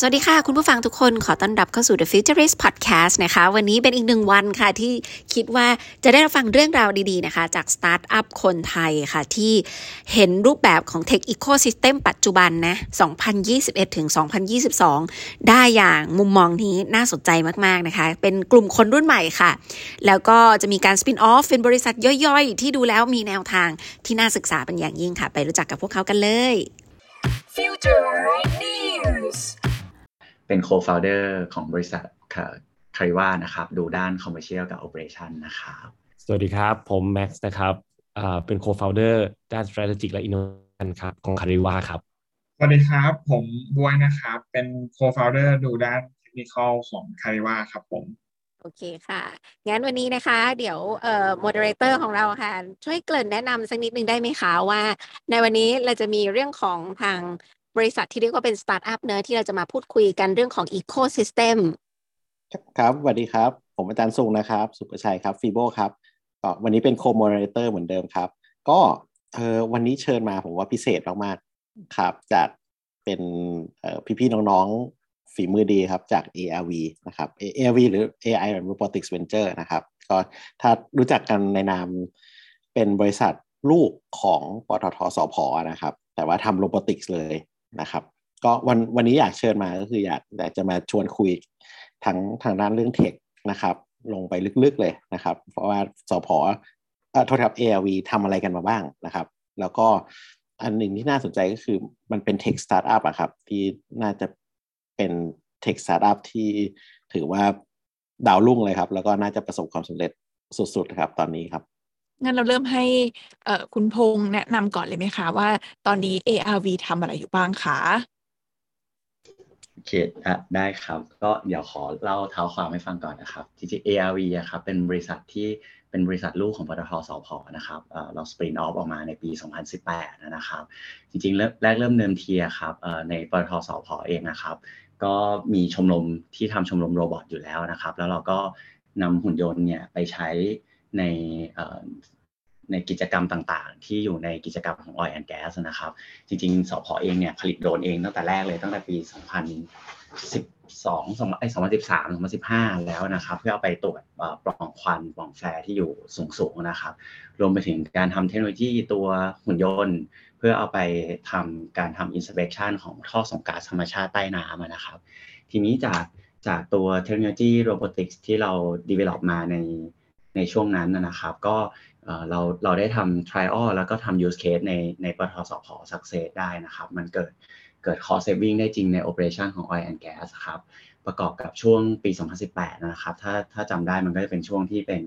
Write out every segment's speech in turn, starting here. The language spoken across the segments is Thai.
สวัสดีค่ะ คุณผู้ฟังทุกคนขอต้อนรับเข้าสู่ The Futurist Podcast นะคะ วันนี้เป็นอีกหนึ่งวันค่ะ ที่คิดว่าจะได้ฟังเรื่องราวดีๆนะคะ จากสตาร์ทอัพคนไทยค่ะ ที่เห็นรูปแบบของ Tech Ecosystem ปัจจุบันนะ 2021 ถึง 2022 ได้อย่างมุมมองนี้น่าสนใจมากๆนะคะ เป็นกลุ่มคนรุ่นใหม่ค่ะ แล้วก็จะมีการสปินออฟเป็นบริษัทย่อยๆ ที่ดูแล้วมีแนวทางที่น่าศึกษาเป็นอย่างยิ่งค่ะ ไปรู้จักกับพวกเขากันเลย Future News เป็น co-founder ของบริษัทคาริว่านะครับ ดูด้าน commercial กับ operation นะครับ สวัสดีครับ ผมแม็กซ์นะครับเป็น co-founder ด้าน strategic และ innovation ครับของคาริว่าครับ สวัสดีครับ ผมบวยนะครับ เป็น co-founder ดูด้าน technical ของ Cariva ครับผมโอเคค่ะ งั้นวันนี้นะคะ เดี๋ยวเอ่อ moderator ของเราค่ะ ช่วยเกริ่นแนะนำสักนิดนึงได้ไหมคะว่า ในวันนี้เราจะมีเรื่องของทาง บริษัทที่เรียกว่าเป็นสตาร์ทอัพเนอะที่เราจะมาพูดคุยกันเรื่องของ ecosystem ครับสวัสดีครับ ผมอาจารย์สุงนะครับ สุประชัยครับ FIBO ครับก็วันนี้เป็น co-moderator เหมือนเดิมครับ ก็เออวันนี้เชิญมาผมว่าพิเศษมากๆครับ จากเป็นพี่ๆน้องๆฝีมือดีครับจาก ARV นะครับ ARV หรือ AI and Robotics Venture นะครับ ก็ถ้ารู้จักกันในนามเป็นบริษัทลูกของปตทสพนะครับ แต่ว่าทำโรบอติกส์เลย นะครับ ก็วันวันนี้อยากเชิญมาก็คืออยากอยากจะมาชวนคุยทั้งทางด้านเรื่องเทคนะครับ ลงไปลึกๆเลยนะครับ เพราะว่าสผ. เอ่อโทษครับ ARV ทำอะไรกันมาบ้างนะครับ แล้วก็อันหนึ่งที่น่าสนใจก็คือมันเป็น tech startup อะครับ ที่น่าจะเป็น tech startup ที่ถือว่าดาวรุ่งเลยครับ แล้วก็น่าจะประสบความสำเร็จสุดๆครับตอนนี้ครับ งั้นเราเริ่มให้คุณพงษ์แนะนำก่อนเลยไหมคะ ว่าตอนนี้ ARV ทำอะไรอยู่บ้างคะโอเคได้ครับ ก็เดี๋ยวขอเล่าเท้าความให้ฟังก่อนนะครับจริงๆ ARV อะครับเป็นบริษัทที่เป็นบริษัทลูกของปตท.สผ.นะครับเรา spin off ออกมาในปี 2018 นะครับ จริงๆ แรกเริ่มเดิมทีครับในปตท.สผ.เองนะครับ ก็มีชมรมที่ทำชมรม robot อยู่แล้วนะครับ แล้วเราก็นำหุ่นยนต์เนี่ยไปใช้ใน ในกิจกรรมต่างๆ ที่อยู่ในกิจกรรมของ Oil and Gas นะครับ จริงๆสผ.เองเนี่ยผลิตโดรนเองตั้งแต่แรกเลยตั้งแต่ปี 2012 2013 2015 แล้วนะครับ เพื่อเอาไปตรวจปล่องควันปล่อง flare ที่อยู่สูงๆนะครับ รวมไปถึงการทำเทคโนโลยีตัวหุ่นยนต์ เพื่อเอาไปทำการทำ inspection ของท่อส่งก๊าซธรรมชาติใต้น้ำนะครับ ทีนี้จากจากตัวเทคโนโลยี robotics ที่เรา develop มาในในช่วงนั้นนะครับ ก็ เราเราได้ทำ trial แล้วก็ทำ use case ในในปทสพ success ได้นะครับ มันเกิดเกิด cost saving ได้จริงใน operation ของ oil and gas ครับประกอบกับช่วงปี 2018 นะครับ ถ้าถ้าจำได้มันก็จะเป็นช่วงที่เป็น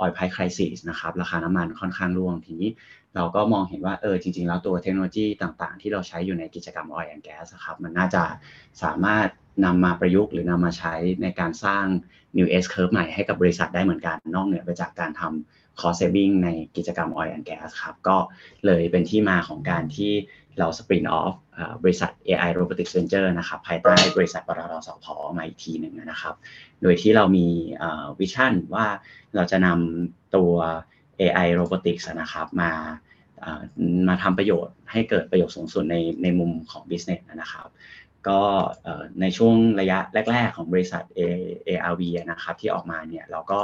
oil price crisis นะครับ ราคาน้ำมันค่อนข้างร่วงทีนี้ เราก็มองเห็นว่าเออจริง ๆ แล้วตัวเทคโนโลยีต่างๆ ที่เราใช้อยู่ในกิจกรรม oil and gas ครับ มันน่าจะสามารถนำมาประยุกต์หรือนำมาใช้ในการสร้าง new S curve ใหม่ให้กับบริษัทได้เหมือนกันนอกเหนือไปจากการทำ cost saving ในกิจกรรม oil and gas ครับ ก็เลยเป็นที่มาของการที่เรา spin off บริษัท AI Robotics Venture นะครับภายใต้บริษัทปตทสพมาอีกทีหนึ่งนะครับ โดยที่เรามีวิชั่นว่าเราจะนำตัว AI Robotics นะครับมามาทำประโยชน์ให้เกิดประโยชน์สูงสุดในในมุมของ business นะครับ ก็ในช่วงระยะแรก ๆ ของบริษัท ARV นะครับที่ออกมาเนี่ยเราก็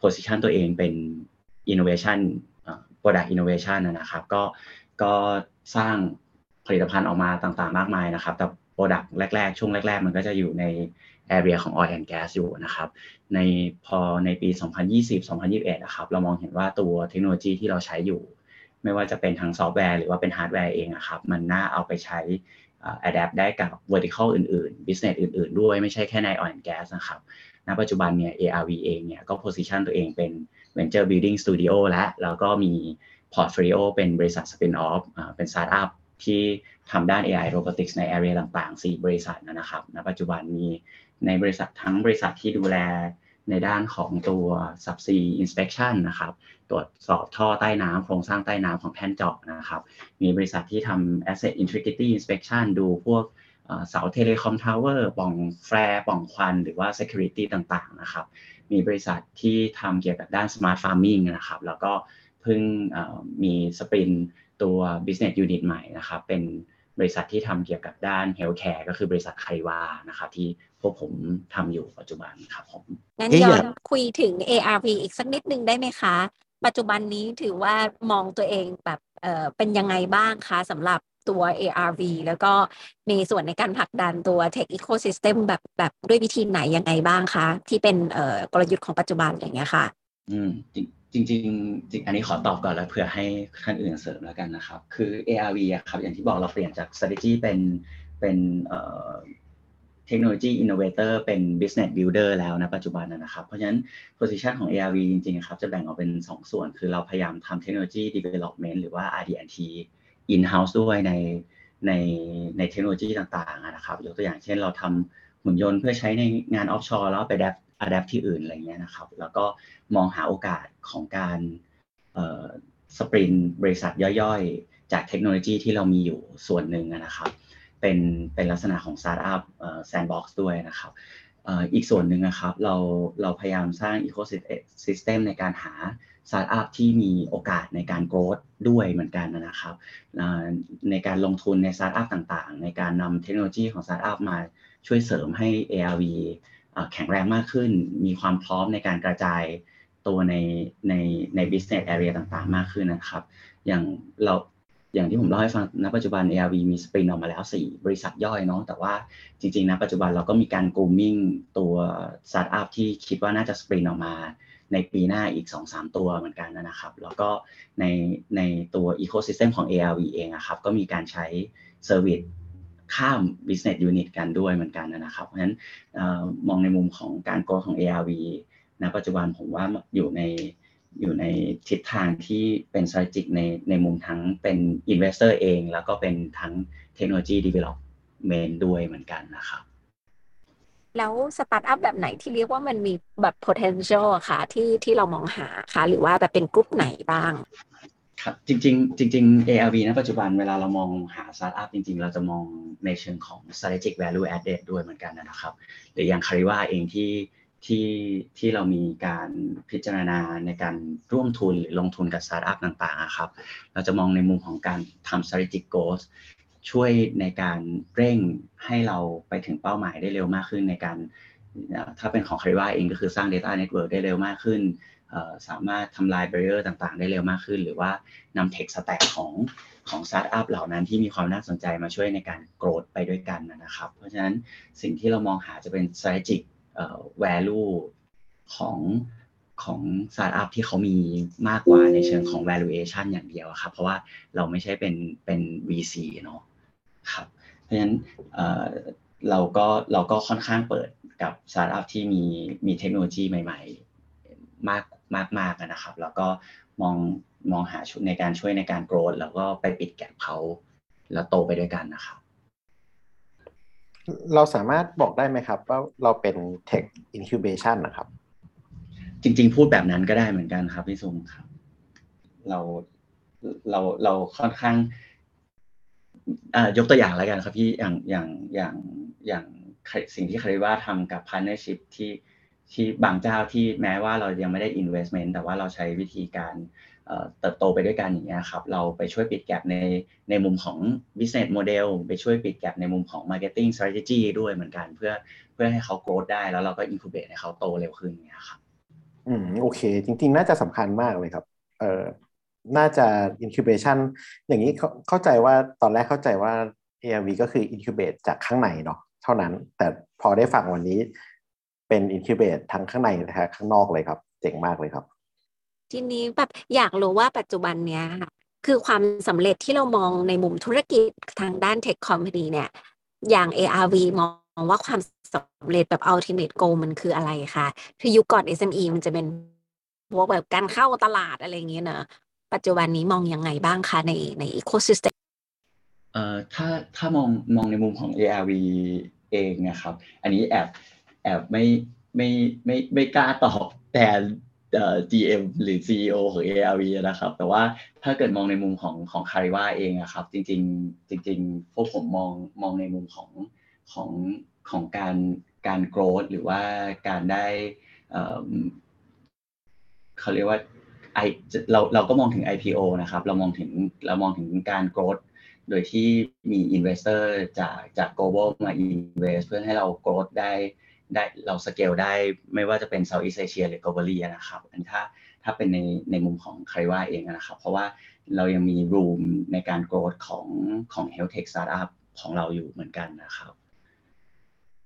position ตัวเองเป็น innovation product innovation นะครับ ก็ก็สร้างผลิตภัณฑ์ออกมาต่างๆ มากมายนะครับ แต่ product แรก ๆ ช่วงแรก ๆ มันก็จะอยู่ใน area ของ oil and gas อยู่นะครับ ในพอในปี 2020-2021นะครับ เรามองเห็นว่าตัวเทคโนโลยีที่เราใช้อยู่ ไม่ว่าจะเป็นทางซอฟต์แวร์หรือว่าเป็นฮาร์ดแวร์เองนะครับ มันน่าเอาไปใช้ adapt ได้กับ vertical อื่นๆ business อื่นๆ ด้วยไม่ใช่แค่ใน oil and gas นะครับณปัจจุบันเนี่ย ARV เองเนี่ยก็ position ตัวเองเป็น venture building studio และแล้วก็มี portfolio เป็นบริษัท spin off เป็น startup ที่ทำด้าน AI robotics ใน area ต่างๆ 4 บริษัทนะครับณปัจจุบันมีในบริษัททั้งบริษัทที่ดูแล ในด้านของตัว subsea inspection นะครับ ตรวจสอบท่อใต้น้ำโครงสร้างใต้น้ำของแท่นเจาะนะครับ มีบริษัทที่ทำ asset integrity inspection ดูพวกเสา telecom tower ปล่อง flare ปล่องควัน หรือว่า Security ต่างๆนะครับ มีบริษัทที่ทำเกี่ยวกับด้าน Smart Farming นะครับ แล้วก็เพิ่งมี spin ตัว Business Unit ใหม่นะครับ เป็น บริษัทที่ทำเกี่ยวกับด้าน Healthcare ก็คือบริษัท Carivaนะครับที่พวกผมทำอยู่ปัจจุบันครับผมงั้นย้อนคุยถึง ARV อีกสักนิดนึงได้ไหมคะ ปัจจุบันนี้ถือว่ามองตัวเองแบบเอ่อเป็นยังไงบ้างคะสำหรับตัว ARV แล้วก็มีส่วนในการผลักดันตัว Tech Ecosystem แบบแบบด้วยวิธีไหนยังไงบ้างคะ ที่เป็นเอ่อกลยุทธ์ของปัจจุบันอย่างเงี้ยค่ะ อืม จริงจริงรงอันนี้ขอตอบก่อนแล้วเผื่อให้ท่านอื่นเสริมแล้วกันนะครับ คือ ARV ครับอย่างที่บอกเราเปลี่ยนจาก strategy เป็นเป็นเทคโนโลยีอินโนเวเตอร์เป็น business builder แล้วนะปัจจุบันนะครับ เพราะฉะนั้น position ของ ARV จริงๆครับจะแบ่งออกเป็น 2 ส่วน คือเราพยายามทำเทคโนโลยี development หรือว่า R&D in house ด้วยในในในเทคโนโลยีต่างๆนะครับยกตัวอย่างเช่นเราทำหุ่นยนต์เพื่อใช้ในงาน offshore แล้วไป adapt adapt ที่อื่นอะไรเงี้ยนะครับ แล้วก็มองหาโอกาสของการspin บริษัทย่อยๆ จากเทคโนโลยีที่เรามีอยู่ส่วนหนึ่งนะครับเป็นเป็นลักษณะของสตาร์ทอัพ sandbox ด้วยนะครับอีกส่วนหนึ่งนะครับเราเราพยายามสร้าง ecosystem ในการหาสตาร์ทอัพที่มีโอกาสในการ growth ด้วยเหมือนกันนะครับ ในการลงทุนในสตาร์ทอัพต่างๆ ในการนำเทคโนโลยีของสตาร์ทอัพมาช่วยเสริมให้ ARV แข็งแรงมากขึ้น มีความพร้อมในการกระจายตัวในในใน business area ต่างๆ มากขึ้นนะครับ อย่างเราอย่างที่ผมเล่าให้ฟังณปัจจุบัน ARV มี spin ออกมาแล้ว 4 บริษัทย่อยเนาะแต่ว่าจริงๆณปัจจุบันเราก็มีการ grooming ตัวสตาร์ทอัพที่คิดว่าน่าจะ spin ออกมาในปีหน้าอีก 2-3 ตัวเหมือนกันนะครับ แล้วก็ในในตัว ecosystem ของ ARV เองครับก็มีการใช้ service ข้าม business unit กันด้วยเหมือนกันนะครับ เพราะฉะนั้นมองในมุมของการ grow ของ ARV ณปัจจุบันผมว่าอยู่ในอยู่ในทิศทางที่เป็น strategic ในในมุมทั้งเป็น investor เอง แล้วก็เป็นทั้งเทคโนโลยี development ด้วยเหมือนกันนะครับ แล้วสตาร์ทอัพแบบไหนที่เรียกว่ามันมีแบบ potential ค่ะที่ที่เรามองหาค่ะ หรือว่าแบบเป็นกลุ่มไหนบ้าง ครับจริงๆจริงๆ ARV ณปัจจุบันเวลาเรามองหาสตาร์ทอัพจริง ๆ เราจะมองในเชิงของ strategic value added ด้วยเหมือนกันนะครับ หรืออย่าง CARIVA เองที่ที่ที่เรามีการพิจารณาในการร่วมทุนหรือลงทุนกับสตาร์ทอัพต่างๆครับ เราจะมองในมุมของการทำ strategic goals ช่วยในการเร่งให้เราไปถึงเป้าหมายได้เร็วมากขึ้นในการถ้าเป็นของ CARIVA เองก็คือสร้าง Data Network ได้เร็วมากขึ้น สามารถทำลาย barrier ต่างๆ ได้เร็วมากขึ้น หรือว่านำ tech stack ของของสตาร์ทอัพเหล่านั้นที่มีความน่าสนใจมาช่วยในการ growth ไปด้วยกันนะครับ เพราะฉะนั้นสิ่งที่เรามองหาจะเป็น strategic value ของของสตาร์ทอัพที่เขามีมากกว่าในเชิงของ valuation อย่างเดียวครับ เพราะว่าเราไม่ใช่เป็นเป็น VC เนาะครับ เพราะฉะนั้นเราก็เราก็ค่อนข้างเปิดกับสตาร์ทอัพที่มีมีเทคโนโลยีใหม่ ๆ มาก มากมากนะครับ แล้วก็มองมองหาชุดในการช่วยในการโกรธแล้วก็ไปปิดแกลบเขาแล้วโตไปด้วยกันนะครับ เราสามารถบอกได้ไหมครับว่าเราเป็น Tech Incubation นะครับ จริง ๆ พูดแบบนั้นก็ได้เหมือนกันครับพี่ซุงครับ เราเราเราค่อนข้างยกตัวอย่างแล้วกันครับพี่อย่างอย่างอย่างอย่างสิ่งที่คาริว่าทำกับ partnership ที่ ที่บางเจ้าที่แม้ว่าเรายังไม่ได้ investment แต่ว่าเราใช้วิธีการเติบโตไปด้วยกันอย่างเงี้ยครับ เราไปช่วยปิดแกลบในในมุมของ business model ไปช่วยปิดแกลบในมุมของ marketing strategy ด้วยเหมือนกันเพื่อเพื่อให้เขา growth ได้แล้วเราก็ incubate ให้เขาโตเร็วขึ้นเงี้ยครับอืมโอเค จริง ๆ น่าจะสำคัญมากเลยครับเอ่อน่าจะ incubation อย่างนี้เข้าใจว่าตอนแรกเข้าใจว่า ARV ก็คือ incubate จากข้างในเนาะเท่านั้น แต่พอได้ฟังวันนี้ เป็น incubate ทั้งข้างในและข้างนอกเลยครับ เจ๋งมากเลยครับ ทีนี้แบบอยากรู้ว่าปัจจุบันเนี้ยค่ะคือความสำเร็จที่เรามองในมุมธุรกิจทางด้านเทคคอมพานีเนี่ยอย่าง ARV มองว่าความสำเร็จแบบ ultimate goal มันคืออะไรคะคือยุคก่อน SME มันจะเป็นพวกแบบการเข้าตลาดอะไรเงี้ยเนอะปัจจุบันนี้มองยังไงบ้างคะในใน ecosystem เอ่อถ้าถ้ามองมองในมุมของ ARV เองนะครับ อันนี้แอบแอบไม่ไม่ไม่ไม่กล้าตอบแต่อ GM หรือ CEO ของ ARV นะครับ แต่ว่าถ้าเกิดมองในมุมของของคาริว่าเองอะครับ จริง ๆ จริง ๆ พวกผมมองมองในมุมของของของการการโกรธหรือว่าการได้เขาเรียกว่าไอเราเราก็มองถึง IPO นะครับ เรามองถึงเรามองถึงการโกรธโดยที่มี investor จากจาก global มา invest เพื่อให้เราโกรธได้ ได้เราสเกลได้ไม่ว่าจะเป็นเซาท์อีสเอเชียหรือ globally นะครับอันถ้าถ้าเป็นในในมุมของใครว่าเองนะครับ เพราะว่าเรายังมี room ในการโกรธของของ health tech startup ของเราอยู่เหมือนกันนะครับ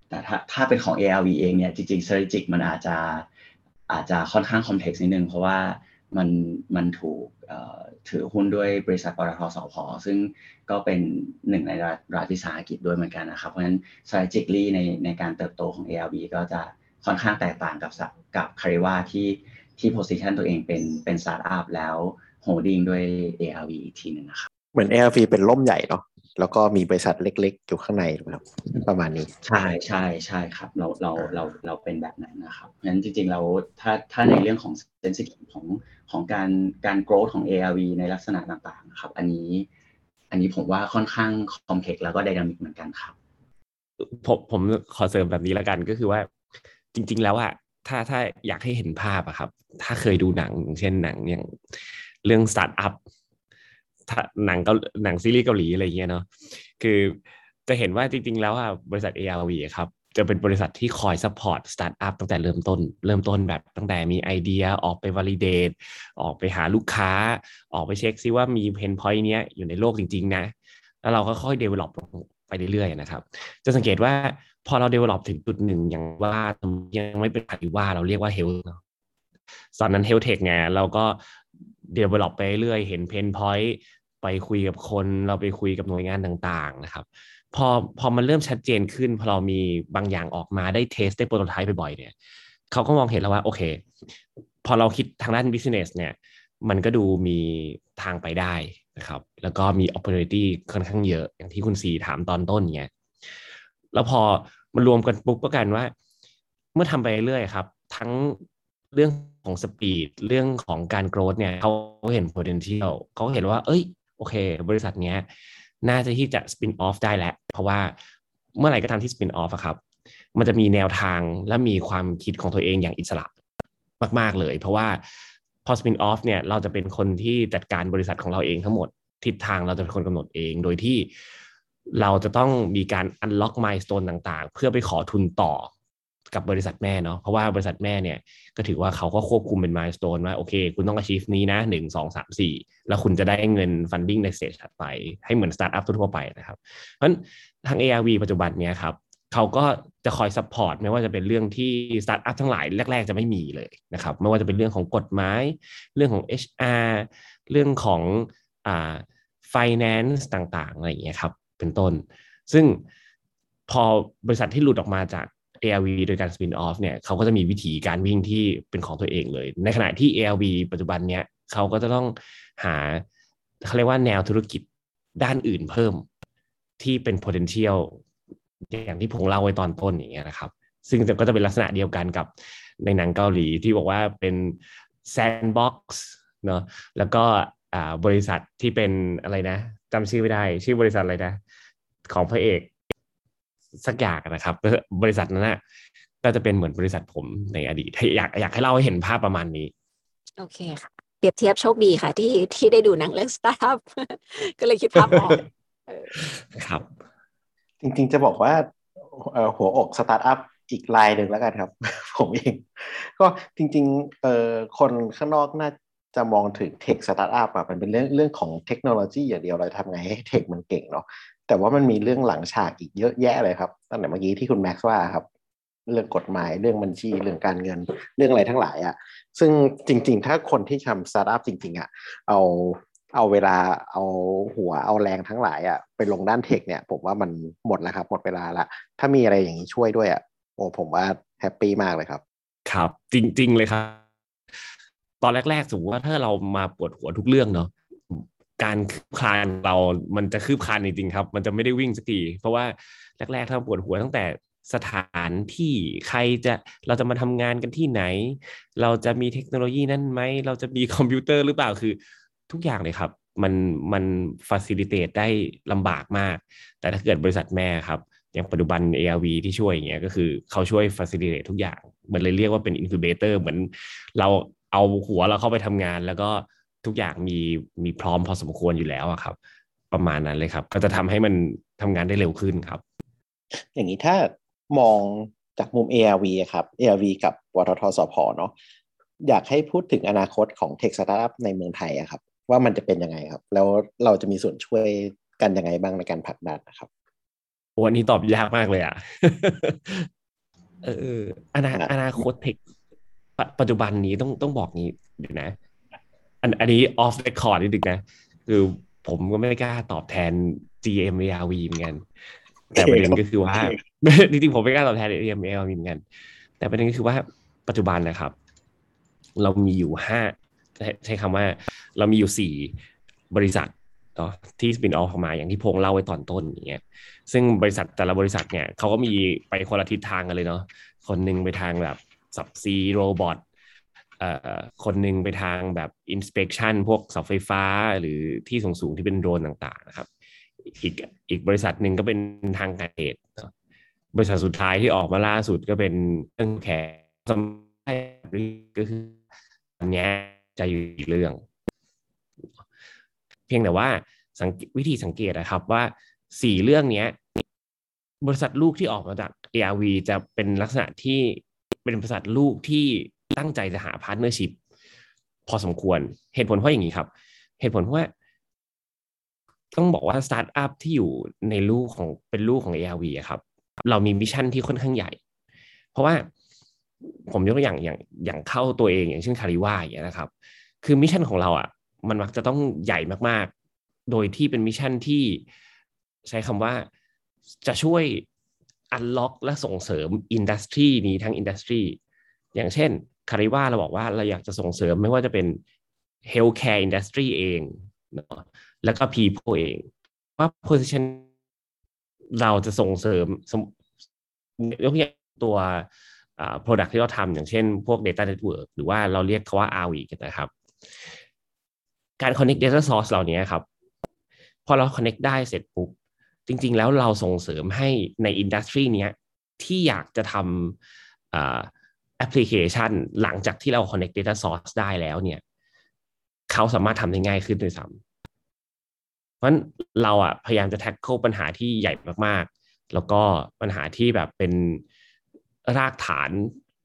แต่ถ้าถ้าเป็นของ ARV เองเนี่ยจริงๆ strategic มันอาจจะอาจจะค่อนข้าง complex นิดนึง เพราะว่า มันมันถูกถือหุ้นด้วยบริษัทปตทสพซึ่งก็เป็นหนึ่งในรัฐวิสาหกิจด้วยเหมือนกันนะครับ เพราะฉะนั้น strategically ในในการเติบโตของ ARV ก็จะค่อนข้างแตกต่างกับกับคาริว่าที่ที่ position ตัวเองเป็นเป็น startup แล้ว holding ด้วย ARV อีกทีหนึ่งนะครับ เหมือน ARV เป็นล่มใหญ่เนาะ แล้วก็มีบริษัทเล็ก ๆ อยู่ข้างในครับประมาณนี้ ใช่ใช่ใช่ครับ เราเราเราเราเป็นแบบนั้นนะครับงั้นจริงๆเราถ้าถ้าในเรื่องของ sensitive ของของการการ growth ของ ARV ในลักษณะต่างๆนะครับ อันนี้ อันนี้ผมว่าค่อนข้าง complex แล้วก็ dynamic เหมือนกันครับ ผมผมขอเสริมแบบนี้แล้วกันก็คือว่าจริง ๆ แล้วอะถ้าถ้าอยากให้เห็นภาพอะครับ ถ้าเคยดูหนังเช่นหนังอย่างเรื่องสตาร์ทอัพ หนังเกาหนังซีรีส์เกาหลีอะไรเงี้ยเนาะคือจะเห็นว่าจริง ๆ แล้วอะบริษัท ARV ครับจะเป็นบริษัทที่คอย support สตาร์ทอัพตั้งแต่เริ่มต้น เริ่มต้นแบบตั้งแต่มีไอเดียออกไป validate ออกไปหาลูกค้า ออกไปเช็คซิว่ามี pain point เนี้ยอยู่ในโลกจริง ๆ นะ แล้วเราก็ค่อย develop ไปเรื่อยๆนะครับ จะสังเกตว่าพอเรา develop ถึงจุดหนึ่งอย่างว่ายังไม่เป็นหรือว่าเราเรียกว่า health ตอนนั้น health tech ไงเราก็ develop ไปเรื่อยเห็น pain point ไปคุยกับคนเราไปคุยกับหน่วยงานต่างๆนะครับพอพอมันเริ่มชัดเจนขึ้น พอเรามีบางอย่างออกมาได้ test ได้ prototype บ่อยๆเนี่ยเขาก็มองเห็นแล้วว่าโอเค พอเราคิดทางด้าน business เนี่ยมันก็ดูมีทางไปได้นะครับ แล้วก็มี opportunity ค่อนข้างเยอะอย่างที่คุณสีถามตอนต้นเนี่ยแล้วพอมันรวมกันปุ๊บก็กันว่า เมื่อทำไปเรื่อยครับ ทั้ง เรื่องของสปีดเรื่องของการโกรธเนี่ยเขาเห็น potential เขาเห็นว่า เอ้ย โอเค บริษัทเนี้ยน่าจะที่จะสปินออฟได้แหละ เพราะว่าเมื่อไหร่ก็ตามที่สปินออฟครับ มันจะมีแนวทางและมีความคิดของตัวเองอย่างอิสระมาก ๆ เลย เพราะว่าพอ spin off เนี่ยเราจะเป็นคนที่จัดการบริษัทของเราเองทั้งหมดทิศทางเราจะเป็นคนกำหนดเอง โดยที่เราจะต้องมีการ unlock milestone ต่าง ๆ เพื่อไปขอทุนต่อ กับบริษัทแม่เนาะเพราะว่าบริษัทแม่เนี่ยก็ถือว่าเขาก็ควบคุมเป็น milestone ว่าโอเค คุณต้อง achieve นี้นะหนึ่งสองสามสี่แล้วคุณจะได้เงิน funding ในเ a g e ถัดไป ให้เหมือนสตาร์ทอัพทั่วไปนะครับ เพราะฉะนั้นทาง ARV ปัจจุบันเนี่ยครับเขาก็จะคอย support ไม่ว่าจะเป็นเรื่องที่สตาร์ทอัพทั้งหลายแรก ๆ จะไม่มีเลยนะครับไม่ว่าจะเป็นเรื่องของกฎหมาย เรื่องของ HR เรื่องของอ่า finance ต่างๆอะไรอย่างเงี้ยครับเป็นต้น ซึ่งพอบริษัทที่หลุดออกมาจาก ARV โดยการ spin off เนี่ยเขาก็จะมีวิธีการวิ่งที่เป็นของตัวเองเลย ในขณะที่ ARV ปัจจุบันเนี่ยเขาก็จะต้องหาเขาเรียกว่าแนวธุรกิจด้านอื่นเพิ่มที่เป็น potential อย่างที่ผมเล่าไว้ตอนต้นอย่างเงี้ยนะครับ ซึ่งก็จะเป็นลักษณะเดียวกันกับในหนังเกาหลีที่บอกว่าเป็น sandbox เนาะแล้วก็บริษัทที่เป็นอะไรนะจำชื่อไม่ได้ ชื่อบริษัทอะไรนะ ของพระเอก สักอย่างนะครับบริษัทนั้นนะก็จะเป็นเหมือนบริษัทผมในอดีตอยากอยากให้เล่าให้เห็นภาพประมาณนี้ โอเคค่ะ เปรียบเทียบโชคดีค่ะ ที่ที่ได้ดูหนังเรื่องสตาร์ทอัพก็เลยคิดภาพออกครับ จริงๆจะบอกว่าหัวอกสตาร์ทอัพอีกรายหนึ่งแล้วกันครับ ผมเอง ก็จริงๆเอ่อคนข้างนอกน่าจะมองถึง tech startup อะมันเป็นเรื่องเรื่องของเทคโนโลยีอย่างเดียวเราทำไงให้ tech มันเก่งเนาะ แต่ว่ามันมีเรื่องหลังฉากอีกเยอะแยะเลยครับตั้งแต่เมื่อกี้ที่คุณแม็กซ์ว่าครับ เรื่องกฎหมายเรื่องบัญชีเรื่องการเงินเรื่องอะไรทั้งหลายอะ่ะ ซึ่งจริง ๆ ถ้าคนที่ทำสตาร์ทอัพจริง ๆอะ่ะเอาเอาเวลาเอาหัวเอาแรงทั้งหลายอะ่ะไปลงด้าน tech เนี่ย ผมว่ามันหมดแล้วครับ หมดเวลาละถ้ามีอะไรอย่างนี้ช่วยด้วยอะ่ะโอ้ผมว่าแฮปปี้มากเลยครับ ครับ จริง ๆ เลยครับ ตอนแรก ๆสมมติว่าถ้าเรามาปวดหัวทุกเรื่องเนาะ การคลานเรามันจะคืบคลานจริงๆครับ มันจะไม่ได้วิ่งสักทีเพราะว่าแรกๆถ้าปวดหัวตั้งแต่สถานที่ใครจะเราจะมาทำงานกันที่ไหน เราจะมีเทคโนโลยีนั้นไหม เราจะมีคอมพิวเตอร์หรือเปล่าคือทุกอย่างเลยครับ มันมัน facilitate ได้ลำบากมาก แต่ถ้าเกิดบริษัทแม่ครับ อย่างปัจจุบัน ARV ที่ช่วยอย่างเงี้ยก็คือเขาช่วย facilitate ทุกอย่าง มันเลยเรียกว่าเป็น incubator เหมือนเราเอาหัวเราเข้าไปทำงานแล้วก็ ทุกอย่างมีมีพร้อมพอสมควรอยู่แล้วอะครับ ประมาณนั้นเลยครับ ก็จะทำให้มันทำงานได้เร็วขึ้นครับ อย่างนี้ถ้ามองจากมุม ARV อะครับ ARV กับวททสพเนาะอยากให้พูดถึงอนาคตของ Tech Startup ในเมืองไทยอะครับ ว่ามันจะเป็นยังไงครับ แล้วเราจะมีส่วนช่วยกันยังไงบ้างในการผลักดันนะครับวันนี้ตอบยากมากเลยอะเอออนาครับอนาคตเทคปะปัจจุบันนี้ต้องต้องบอกงี้เดี๋ยวนะ อันอันนี้ off record นิดนึงนะ คือผมก็ไม่กล้าตอบแทน GM ARV เหมือนกัน แต่ประเด็นก็คือว่าจริงๆผมไม่กล้าตอบแทน GM ARV เหมือนกัน แต่ประเด็นก็คือว่าปัจจุบันนะครับ เรามีอยู่ห้าใช้ใช้คำว่า เรามีอยู่สี่บริษัทเนาะที่สปินออฟออกมาอย่างที่พงษ์เล่าไว้ตอนต้นอย่างเงี้ยซึ่งบริษัทแต่ละบริษัทเนี่ยเขาก็มีไปคนละทิศทางกันเลยเนาะคนหนึ่งไปทางแบบสับซีโรบอทเอ่อ คนหนึ่งไปทางแบบ inspection พวกเสาไฟฟ้าหรือที่สูงๆที่เป็นโดรนต่างๆนะครับ อีกอีกบริษัทหนึ่งก็เป็นทางการเกษตรบริษัทสุดท้ายที่ออกมาล่าสุดก็เป็นเรื่องแขกสมัยก็คืออันเนี้ยจะอยู่อีกเรื่อง เพียงแต่ว่าสังวิธีสังเกตนะครับว่าสี่เรื่องเนี้ยบริษัทลูกที่ออกมาจาก ARV จะเป็นลักษณะที่เป็นบริษัทลูกที่ ตั้งใจจะหา partnership พอสมควร เหตุผลเพราะอย่างนี้ครับ เหตุผลเพราะว่า ต้องบอกว่าสตาร์ทอัพที่อยู่ในลูกของเป็นลูกของ ARV ครับ เรามี mission ที่ค่อนข้างใหญ่ เพราะว่าผมยกตัวอย่างอย่างอย่างเข้าตัวเองอย่างเช่น CARIVA อย่างเงี้นะครับ คือ mission ของเราอะ มันมักจะต้องใหญ่มากๆ โดยที่เป็น mission ที่ใช้คำว่าจะช่วย unlock และส่งเสริม industry นี้ทั้ง industry อย่างเช่น CARIVA เราบอกว่าเราอยากจะส่งเสริมไม่ว่าจะเป็น healthcare industry เองเนาะแล้วก็ people เอง ว่า position เราจะส่งเสริมยกอย่างตัว product ที่เราทำอย่างเช่นพวก data network หรือว่าเราเรียกเขาว่า RV กันนะครับ การ connect data source เหล่านี้ครับ พอเรา connect ได้เสร็จปุ๊บ จริง ๆ แล้วเราส่งเสริมให้ในอินดัสทรีเนี้ยที่อยากจะทำ แอปพลิเคชันหลังจากที่เรา connect data source ได้แล้วเนี่ยเขาสามารถทำได้ง่ายขึ้นด้วยซ้ำเพราะฉะนั้นเราอะพยายามจะ tackle ปัญหาที่ใหญ่มากๆ แล้วก็ปัญหาที่แบบเป็นรากฐาน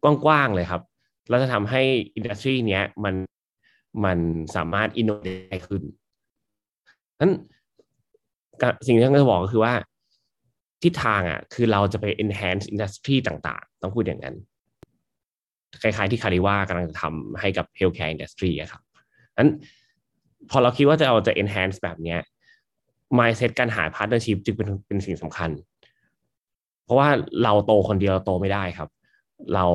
กว้างๆ เลยครับ เราจะทำให้อินดัสทรีเนี้ยมันมันสามารถ innovate ได้ขึ้นนั้นสิ่งที่ต้องจะบอกก็คือว่าทิศทางอะคือเราจะไป enhance industry ต่างๆ ต้องพูดอย่างนั้น คล้ายๆที่คาริว่ากำลังจะทำให้กับ healthcare industry อะครับนั้นพอเราคิดว่าจะเอาจะ enhance แบบเนี้ย mindset การหา partnership จึงเป็นเป็นสิ่งสำคัญ เพราะว่าเราโตคนเดียวเราโตไม่ได้ครับ เรา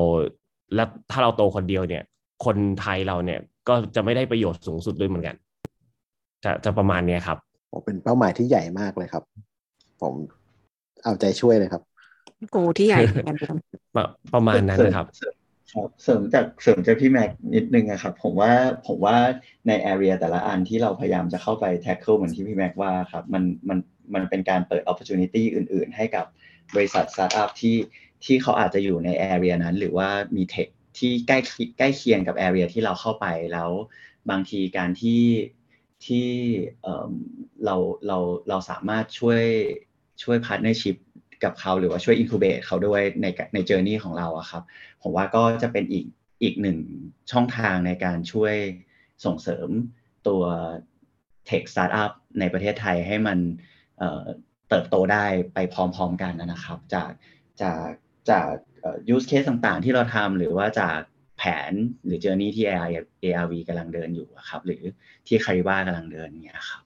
แล้วถ้าเราโตคนเดียวเนี่ย คนไทยเราเนี่ยก็จะไม่ได้ประโยชน์สูงสุดด้วยเหมือนกัน จะจะประมาณเนี้ยครับโอ้เป็นเป้าหมายที่ใหญ่มากเลยครับ ผมเอาใจช่วยเลยครับโกที่ใหญ่เหมือนกันครับประประมาณนั้นนะครับเสริม ครับเสริมจากเสริมจากพี่แม็กนิดนึงอะครับผมว่าผมว่าใน area แต่ละอันที่เราพยายามจะเข้าไป tackle เหมือนที่พี่แม็กว่าครับมันมันมันเป็นการเปิด opportunity อื่น ๆ ให้กับบริษัท startup ที่ที่เขาอาจจะอยู่ใน area นั้น หรือว่ามี tech ที่ใกล้ใกล้เคียงกับ area ที่เราเข้าไปแล้วบางทีการที่ที่เราเราเราสามารถช่วยช่วย partnership กับเขาหรือว่าช่วย incubate เขาด้วยในใน journey ของเราอะครับผมว่าก็จะเป็นอีกอีกหนึ่งช่องทางในการช่วยส่งเสริมตัว Tech Startup ในประเทศไทยให้มันเเติบโตได้ไปพร้อมๆกันนะครับ จากจากจากเอ่อ use case ต่างๆ ที่เราทำหรือว่าจากแผนหรือ journey ที่ ARV กำลังเดินอยู่อะครับ หรือที่ CARIVA กำลังเดินเนี่ยครับ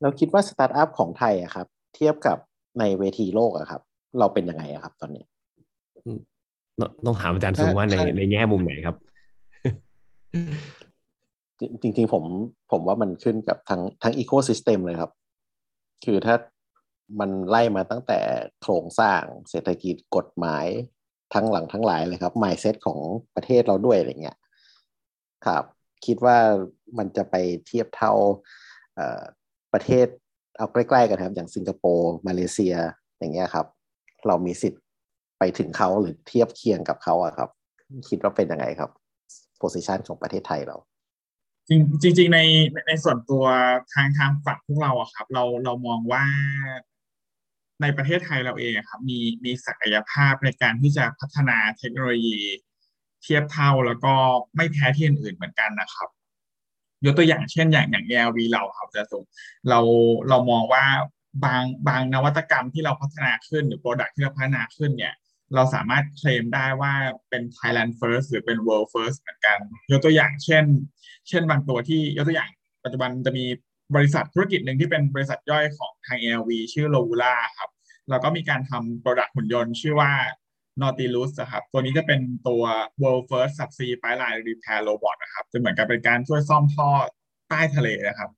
เราคิดว่าสตาร์ทอัพของไทยอะครับ เทียบกับ ในเวทีโลกอะครับ เราเป็นยังไงอะครับ ตอนนี้ ต้องต้องถามอาจารย์สูงว่าในใช่ในแง่มุมไหนครับ จริงๆผมผมว่ามันขึ้นกับทั้งทั้งอีโคซิสเต็มเลยครับ คือถ้ามันไล่มาตั้งแต่โครงสร้างเศรษฐกิจกฎหมายทั้งหลังทั้งหลายเลยครับ mindset ของประเทศเราด้วยอะไรเงี้ยครับ คิดว่ามันจะไปเทียบเท่าเอ่อประเทศ เอาใกล้ๆกันครับ อย่างสิงคโปร์มาเลเซียอย่างเงี้ยครับ เรามีสิทธิ์ไปถึงเขาหรือเทียบเคียงกับเขาอะครับ คิดว่าเป็นยังไงครับโพสิชันของประเทศไทยเรา จริงจริงๆในในส่วนตัวทางทางฝั่งพวกเราอะครับ เราเรามองว่าในประเทศไทยเราเองครับมีมีศักยภาพในการที่จะพัฒนาเทคโนโลยี เทียบเท่าแล้วก็ไม่แพ้ที่อื่นๆเหมือนกันนะครับ ยกตัวอย่างเช่นอย่างอย่าง ALV เราครับจะสูงเราเรามองว่าบางบางนวัตกรรมที่เราพัฒนาขึ้นหรือโปรดักที่เราพัฒนาขึ้นเนี่ยเราสามารถเคลมได้ว่าเป็น Thailand first หรือเป็น world first เหมือนกัน ยกตัวอย่างเช่น เช่นบางตัวที่ยกตัวอย่างปัจจุบันจะมีบริษัทธุรกิจหนึ่งที่เป็นบริษัทย่อยของทาง ALV ชื่อ l o v u l a ครับแล้วก็มีการทำโปรดักต์หุ่นยนต์ชื่อว่า Nautilus ครับตัวนี้จะเป็นตัว world first subsea pipeline repair robot นะครับจะเหมือนกับเป็นการช่วยซ่อมท่อใต้ทะเลนะครับ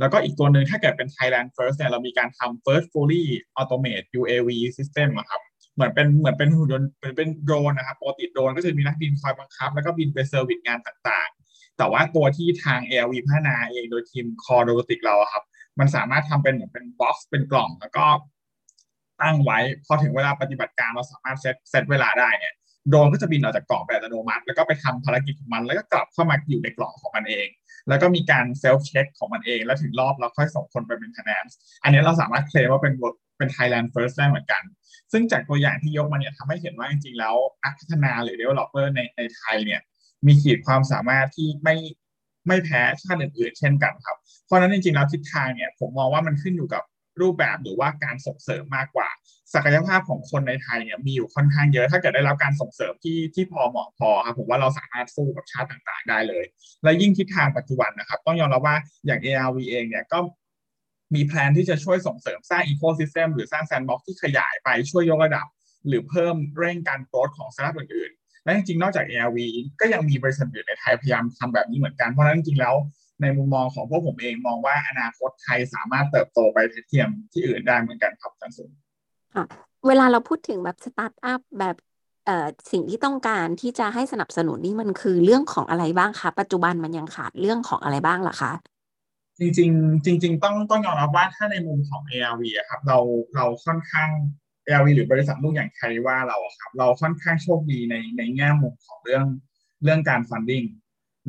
แล้วก็อีกตัวหนึ่งถ้าเกิดเป็น Thailand first เนี่ยเรามีการทำ first fully automate UAV system นะครับเหมือนเป็นเหมือนเป็นหุ่นยนต์เหมือนเป็นโดรนนะครับปกติโดรนก็จะมีนักบินคอยบังคับ แล้วก็บินไป service งานต่างๆ แต่ว่าตัวที่ทาง ARV พัฒนาเองโดยทีม Core Robotics เราครับ มันสามารถทำเป็นเหมือนเป็น box เป็นกล่อง แล้วก็ ตั้งไว้ พอถึงเวลาปฏิบัติการเราสามารถ set set เวลาได้เนี่ยโดรนก็จะบินออกจากกล่องแบบอัตโนมัติ แล้วก็ไปทำภารกิจของมันแล้วก็กลับเข้ามาอยู่ในกล่องของมันเอง แล้วก็มีการเซลฟ์เช็คของมันเอง แล้วถึงรอบเราค่อยส่งคนไปเป็นคะแนนอันนี้เราสามารถเคลมว่าเป็นเป็น Thailand First ได้เหมือนกัน ซึ่งจากตัวอย่างที่ยกมาเนี่ยทำให้เห็นว่าจริงๆแล้วนักพัฒนาหรือ developer ในในไทยเนี่ยมีขีดความสามารถที่ไม่ไม่แพ้ชาติอื่นๆ เช่นกันครับ เพราะฉะนั้นจริงๆแล้วทิศทางเนี่ยผมมองว่ามันขึ้นอยู่กับ รูปแบบหรือว่าการส่งเสริมมากกว่า ศักยภาพของคนในไทยเนี่ยมีอยู่ค่อนข้างเยอะ ถ้าเกิดได้รับการส่งเสริมที่ที่พอเหมาะพอครับผมว่าเราสามารถสู้กับชาติต่างๆ ได้เลย และยิ่งทิศทางปัจจุบันนะครับ ต้องยอมรับว่าอย่าง ARV เองเนี่ยก็มีแผนที่จะช่วยส่งเสริมสร้าง ecosystem หรือสร้าง sandbox ที่ขยายไปช่วยยกระดับ หรือเพิ่มเร่งการ growth ของสตาร์ทอื่นๆและจริงๆ นอกจาก ARV ก็ยังมีบริษัทอื่นในไทยพยายามทำแบบนี้เหมือนกัน เพราะฉะนั้นจริงๆ แล้ว ในมุมมองของพวกผมเองมองว่าอนาคตไทยสามารถเติบโตไปเทียมที่อื่นได้เหมือนกันครับจันสุนค่ะเวลาเราพูดถึงแบบสตาร์ทอัพแบบเอ่อสิ่งที่ต้องการที่จะให้สนับสนุนนี่มันคือเรื่องของอะไรบ้างคะปัจจุบันมันยังขาดเรื่องของอะไรบ้างล่ะคะจริงๆจริง ๆ ต้องต้องยอมรับว่าถ้าในมุมของ ARV อะครับเราเราค่อนข้าง ARV หรือบริษัทลูกอย่างไทยว่าเราอะครับเราค่อนข้างโชคดีในในแง่มุมของเรื่องเรื่องการ funding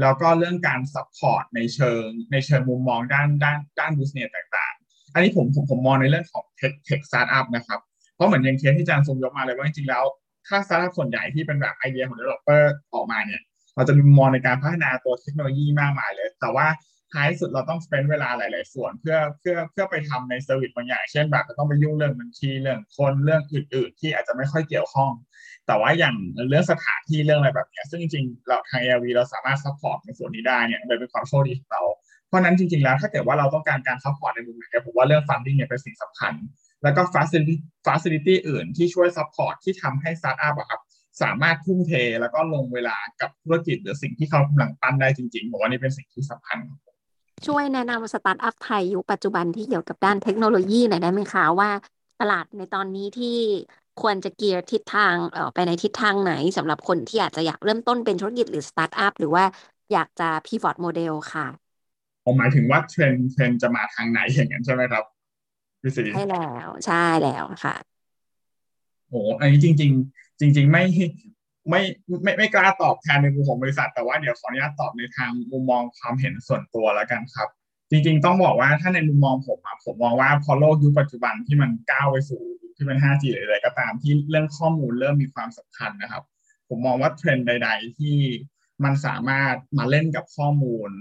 แล้วก็เรื่องการ support ในเชิง ในเชิงมุมมองด้านด้านด้าน business ต่างๆ อันนี้ผมผมผมมองในเรื่องของ tech tech startup นะครับ เพราะเหมือนอย่างเคสที่อาจารย์ทรงยกมาเลยว่าจริงๆแล้วถ้าสตาร์ทอัพส่วนใหญ่ที่เป็นแบบไอเดียของ developer ออกมาเนี่ยเราจะมีมองในการพัฒนาตัวเทคโนโลยีมากมายเลย แต่ว่า ท้ายสุดเราต้อง spend เวลาหลาย ๆ ส่วนเพื่อเพื่อเพื่อไปทำใน service บางอย่าง เช่นแบบต้องไปยุ่งเรื่องบัญชีเรื่องคนเรื่องอื่น ๆ ที่อาจจะไม่ค่อยเกี่ยวข้อง แต่ว่าอย่างเรื่องสถานที่เรื่องอะไรแบบนี้ซึ่งจริง ๆ เราทาง ARV เราสามารถ support ในส่วนนี้ได้เนี่ยเลยเป็นความโชคดีของเรา เพราะนั้นจริง ๆ แล้วถ้าเกิดว่าเราต้องการการ support ในมุมไหนผมว่าเรื่อง funding เนี่ยเป็นสิ่งสำคัญ แล้วก็ facility facility อื่นที่ช่วย support ที่ทำให้ startup อะครับสามารถทุ่มเทแล้วก็ลงเวลากับธุรกิจหรือสิ่งที่เขากำลังปั้นได้จริงๆผมว่านี่เป็นสิ่งที่สำคัญ ช่วยแนะนำสตาร์ทอัพไทยยุคปัจจุบันที่เกี่ยวกับด้านเทคโนโลยีหน่อยได้ไหมคะว่าตลาดในตอนนี้ที่ควรจะเกียร์ทิศทางเอ่อไปในทิศทางไหนสำหรับคนที่อาจจะอยากเริ่มต้นเป็นธุรกิจหรือสตาร์ทอัพหรือว่าอยากจะ pivot model ค่ะผมหมายถึงว่าเทรนด์เทรนด์จะมาทางไหนอย่างนั้นใช่ไหมครับพี่ศรีใช่แล้วใช่แล้วค่ะโอ้อันนี้จริง ๆ จริง ๆ ไม่ ไม่ไม่ไม่กล้าตอบแทนในมุมของบริษัท แต่ว่าเดี๋ยวขออนุญาตตอบในทางมุมมองความเห็นส่วนตัวแล้วกันครับ จริงๆต้องบอกว่าถ้าในมุมมองผมอะผมมองว่าพอโลกยุคปัจจุบันที่มันก้าวไปสู่ที่เป็น 5G หรืออะไรก็ตามที่เรื่องข้อมูลเริ่มมีความสำคัญนะครับ ผมมองว่าเทรนด์ใด ๆ ที่มันสามารถมาเล่นกับข้อมูล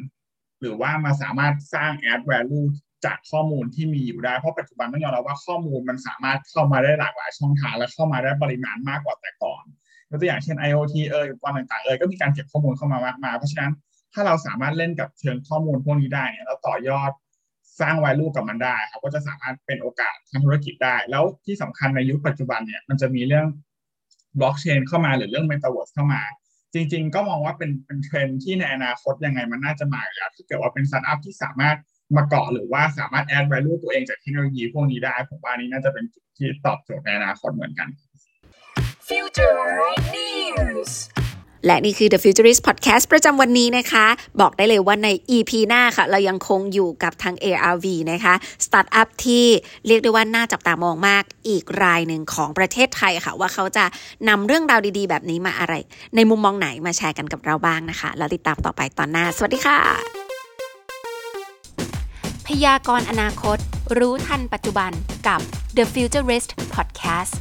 หรือว่ามาสามารถสร้าง add value จากข้อมูลที่มีอยู่ได้ เพราะปัจจุบันต้องยอมรับว่าข้อมูลมันสามารถเข้ามาได้หลากหลายช่องทางและเข้ามาได้ปริมาณมากกว่าแต่ก่อน ยกตัวอย่างเช่น IoT เอ่ยอุปกรณ์ต่างๆเอ่ยก็มีการเก็บข้อมูลเข้ามามากมา เพราะฉะนั้นถ้าเราสามารถเล่นกับเชิงข้อมูลพวกนี้ได้เนี่ยแล้วต่อยอดสร้าง value กับมันได้ครับก็จะสามารถเป็นโอกาสทางธุรกิจได้ แล้วที่สำคัญในยุคปัจจุบันเนี่ยมันจะมีเรื่องบล็อกเชนเข้ามาหรือเรื่อง Metaverse เข้ามา จริง ๆ ก็มองว่าเป็นเป็นเทรนด์ที่ในอนาคตยังไงมันน่าจะมาอยู่แล้วถ้าเกิดว่าเป็นสตาร์ทอัพที่สามารถมาเกาะหรือว่าสามารถ add value ตัวเองจากเทคโนโลยีพวกนี้ได้ ผมว่านี่น่าจะเป็นจุดที่ตอบโจทย์ในอนาคตเหมือนกัน Future News และนี่คือ The Futurist Podcast ประจำวันนี้นะคะ บอกได้เลยว่าใน EP หน้าค่ะ เรายังคงอยู่กับทาง ARV นะคะสตาร์ทอัพที่เรียกได้ว่าน่าจับตามองมากอีกรายหนึ่งของประเทศไทยค่ะ ว่าเขาจะนำเรื่องราวดีๆ แบบนี้มาอะไร ในมุมมองไหนมาแชร์กันกับเราบ้างนะคะ แล้วติดตามต่อไปตอนหน้า สวัสดีค่ะ พยากรณ์อนาคต รู้ทันปัจจุบันกับ The Futurist Podcast